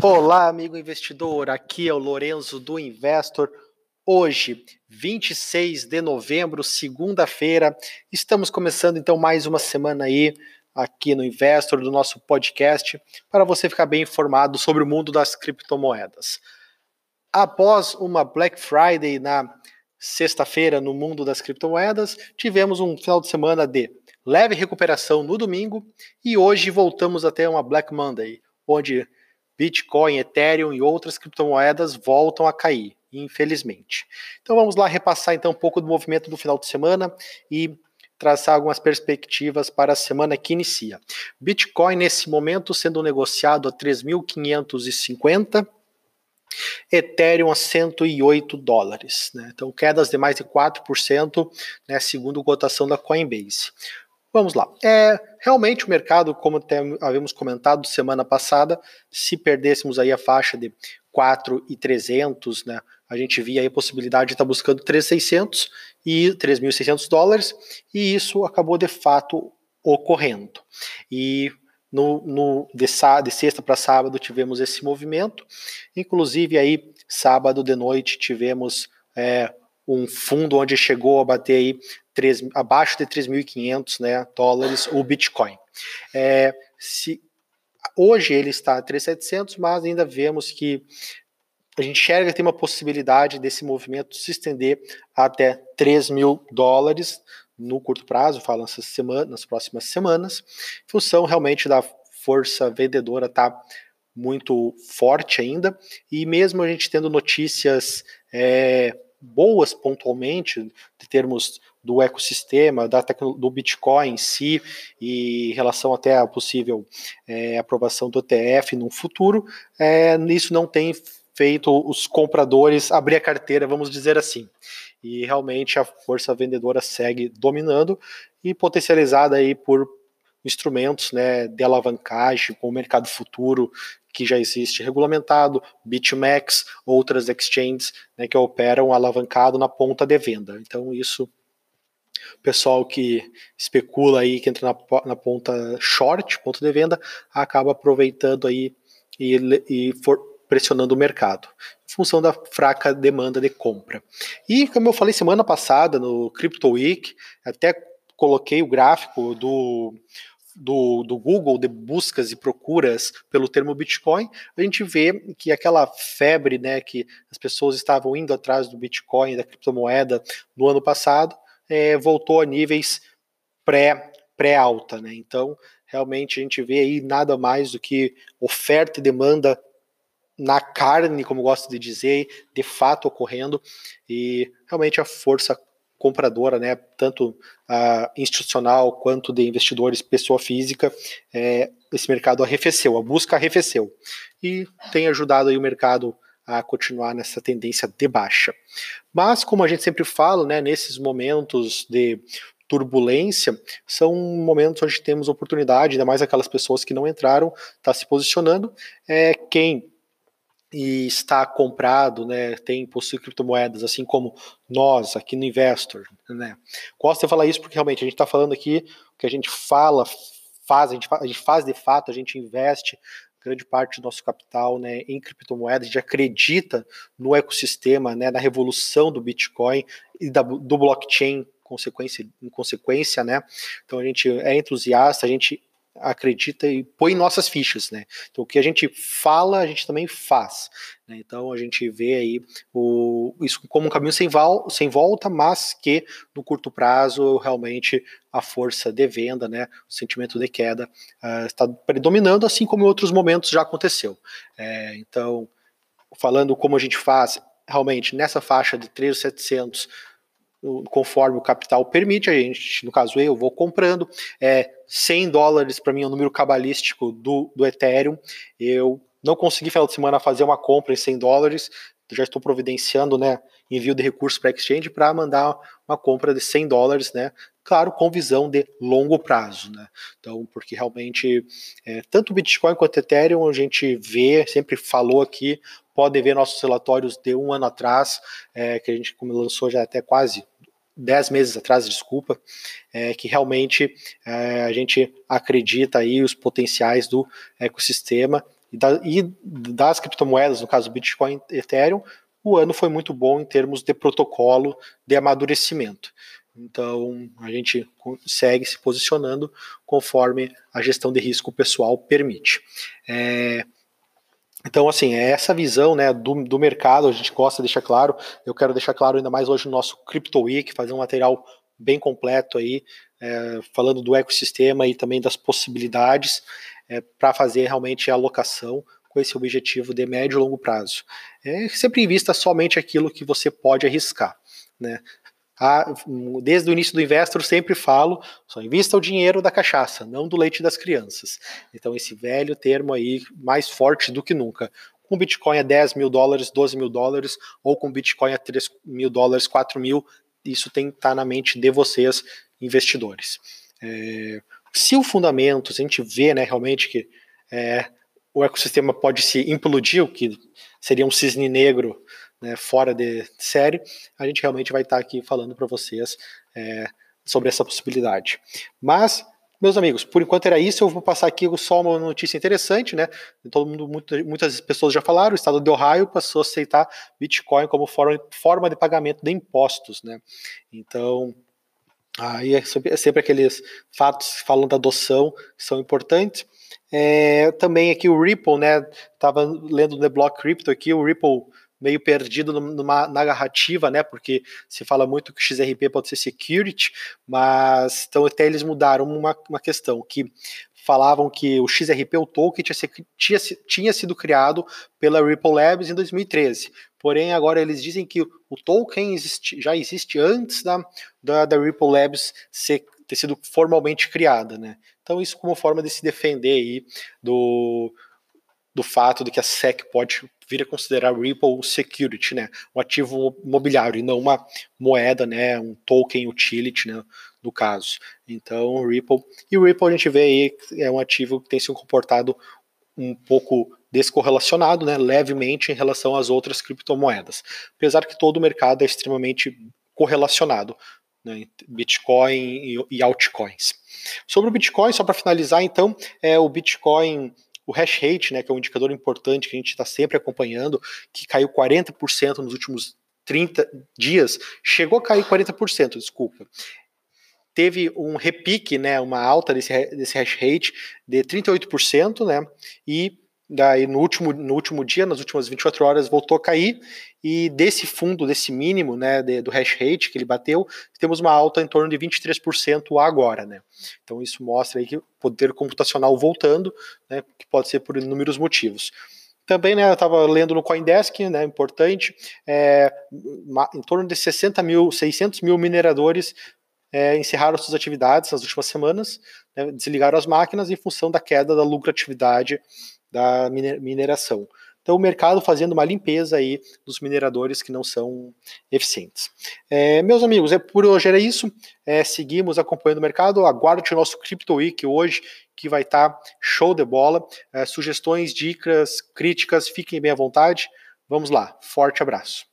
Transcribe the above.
Olá, amigo investidor. Aqui é o Lorenzo do Investor. Hoje, 26 de novembro, segunda-feira, estamos começando então mais uma semana aí aqui no Investor do nosso podcast para você ficar bem informado sobre o mundo das criptomoedas. Após uma Black Friday na sexta-feira no mundo das criptomoedas, tivemos um final de semana de leve recuperação no domingo e hoje voltamos até uma Black Monday, onde Bitcoin, Ethereum e outras criptomoedas voltam a cair, infelizmente. Então vamos lá repassar então um pouco do movimento do final de semana e traçar algumas perspectivas para a semana que inicia. Bitcoin nesse momento sendo negociado a 3.550 Ethereum a 108 dólares, né? então quedas de mais de 4%, né, segundo cotação da Coinbase. Vamos lá. É, realmente o mercado, como tem, havíamos comentado semana passada, se perdêssemos aí a faixa de 4,300, né, a gente via a possibilidade de estar buscando 3,600 e 3.600 dólares, e isso acabou de fato ocorrendo. E no, no de, de sexta para sábado tivemos esse movimento, inclusive aí sábado de noite tivemos é, um fundo onde chegou a bater aí 3, abaixo de 3.500 né, dólares o Bitcoin. É, se, hoje ele está a 3.700, mas ainda vemos que a gente enxerga que tem uma possibilidade desse movimento se estender até 3 mil dólares no curto prazo, falo nessas semanas, nas próximas semanas, em função realmente da força vendedora estar tá muito forte ainda, e mesmo a gente tendo notícias é, boas pontualmente, de termos do ecossistema, da do Bitcoin em si, e em relação até a possível é, aprovação do ETF no futuro, é, isso não tem feito os compradores abrir a carteira, vamos dizer assim. E realmente a força vendedora segue dominando e potencializada aí por instrumentos né, de alavancagem, com o mercado futuro que já existe regulamentado, BitMEX, outras exchanges né, que operam alavancado na ponta de venda. Então, isso, o pessoal que especula aí, que entra na, na ponta short, ponta de venda, acaba aproveitando aí e, e for pressionando o mercado, em função da fraca demanda de compra. E, como eu falei semana passada no Crypto Week, até coloquei o gráfico do do, do Google de buscas e procuras pelo termo Bitcoin, a gente vê que aquela febre, né, que as pessoas estavam indo atrás do Bitcoin, da criptomoeda no ano passado, é, voltou a níveis pré, pré-alta, né? Então, realmente a gente vê aí nada mais do que oferta e demanda na carne, como gosto de dizer, de fato ocorrendo, e realmente a força compradora, né, tanto uh, institucional quanto de investidores, pessoa física, é, esse mercado arrefeceu, a busca arrefeceu e tem ajudado aí o mercado a continuar nessa tendência de baixa. Mas como a gente sempre fala, né, nesses momentos de turbulência, são momentos onde temos oportunidade, ainda mais aquelas pessoas que não entraram, está se posicionando. É, quem e está comprado, né, tem possui criptomoedas, assim como nós aqui no Investor, né. Gosto de falar isso porque realmente a gente está falando aqui o que a gente fala, faz, a gente faz, a gente faz de fato, a gente investe grande parte do nosso capital né, em criptomoedas, a gente acredita no ecossistema, né, na revolução do Bitcoin e da, do blockchain consequência, em consequência, né? Então a gente é entusiasta, a gente acredita e põe nossas fichas, né? Então o que a gente fala, a gente também faz. Né? Então a gente vê aí o, isso como um caminho sem, val, sem volta, mas que no curto prazo realmente a força de venda, né, o sentimento de queda uh, está predominando, assim como em outros momentos já aconteceu. É, então, falando como a gente faz, realmente nessa faixa de 3.700 conforme o capital permite, a gente, no caso eu, vou comprando. É, 100 dólares para mim é o um número cabalístico do, do Ethereum. Eu não consegui final de semana fazer uma compra em 100 dólares, já estou providenciando né, envio de recursos para exchange para mandar uma compra de 100 dólares, né? Claro, com visão de longo prazo, né? Então, porque realmente é, tanto Bitcoin quanto Ethereum a gente vê, sempre falou aqui, podem ver nossos relatórios de um ano atrás, é, que a gente como lançou já até quase dez meses atrás, desculpa, é, que realmente é, a gente acredita aí os potenciais do ecossistema e, da, e das criptomoedas, no caso Bitcoin e Ethereum, o ano foi muito bom em termos de protocolo de amadurecimento. Então, a gente segue se posicionando conforme a gestão de risco pessoal permite. É, então, assim, é essa visão né, do, do mercado, a gente gosta de deixar claro. Eu quero deixar claro ainda mais hoje no nosso Crypto Week, fazer um material bem completo aí, é, falando do ecossistema e também das possibilidades é, para fazer realmente a alocação com esse objetivo de médio e longo prazo. É, sempre invista somente aquilo que você pode arriscar. Né? Desde o início do Investor sempre falo, só invista o dinheiro da cachaça, não do leite das crianças. Então esse velho termo aí, mais forte do que nunca. Com Bitcoin a 10 mil dólares, 12 mil dólares, ou com Bitcoin a 3 mil dólares, 4 mil, isso tem que estar na mente de vocês, investidores. É, se o fundamento, se a gente vê né, realmente que é, o ecossistema pode se implodir, o que seria um cisne negro né, fora de série, a gente realmente vai estar aqui falando para vocês é, sobre essa possibilidade. Mas, meus amigos, por enquanto era isso. Eu vou passar aqui só uma notícia interessante, né? Todo mundo, muitas pessoas já falaram, o estado de Ohio passou a aceitar Bitcoin como forma, de pagamento de impostos, né? Então, aí é sempre, é aqueles fatos que falam da adoção que são importantes. É, também aqui o Ripple, né? Tava lendo no The Block Crypto aqui, o Ripple meio perdido numa, na narrativa, né? Porque se fala muito que XRP pode ser security, mas então até eles mudaram uma, uma questão que falavam que o XRP, o token, tinha, tinha, tinha sido criado pela Ripple Labs em 2013. Porém, agora eles dizem que o token já existe antes da, da, da Ripple Labs ser, ter sido formalmente criada, né? Então, isso como forma de se defender aí do, do fato de que a SEC pode vir a considerar Ripple security, né, um ativo imobiliário e não uma moeda, né, um token utility, né, no caso. Então, Ripple. E o Ripple a gente vê aí é um ativo que tem se comportado um pouco descorrelacionado, né, levemente em relação às outras criptomoedas, apesar que todo o mercado é extremamente correlacionado, né, Bitcoin e altcoins. Sobre o Bitcoin, só para finalizar, então, é o Bitcoin o hash rate, né, que é um indicador importante que a gente está sempre acompanhando, que caiu 40% nos últimos 30 dias, chegou a cair 40%, desculpa. Teve um repique, né, uma alta desse, desse hash rate de 38%, né, e Daí no último, no último dia, nas últimas 24 horas, voltou a cair, e desse fundo, desse mínimo né, de, do hash rate que ele bateu, temos uma alta em torno de 23% agora. Né? Então isso mostra aí que o poder computacional voltando, né, que pode ser por inúmeros motivos. Também, né, eu estava lendo no Coindesk, né, importante, é, em torno de 60 mil, 600 mil mineradores é, encerraram suas atividades nas últimas semanas, né, desligaram as máquinas em função da queda da lucratividade da mineração. Então, o mercado fazendo uma limpeza aí dos mineradores que não são eficientes. É, meus amigos, é, por hoje era isso. É, seguimos acompanhando o mercado. Aguarde o nosso Crypto Week hoje, que vai estar tá show de bola. É, sugestões, dicas, críticas, fiquem bem à vontade. Vamos lá. Forte abraço.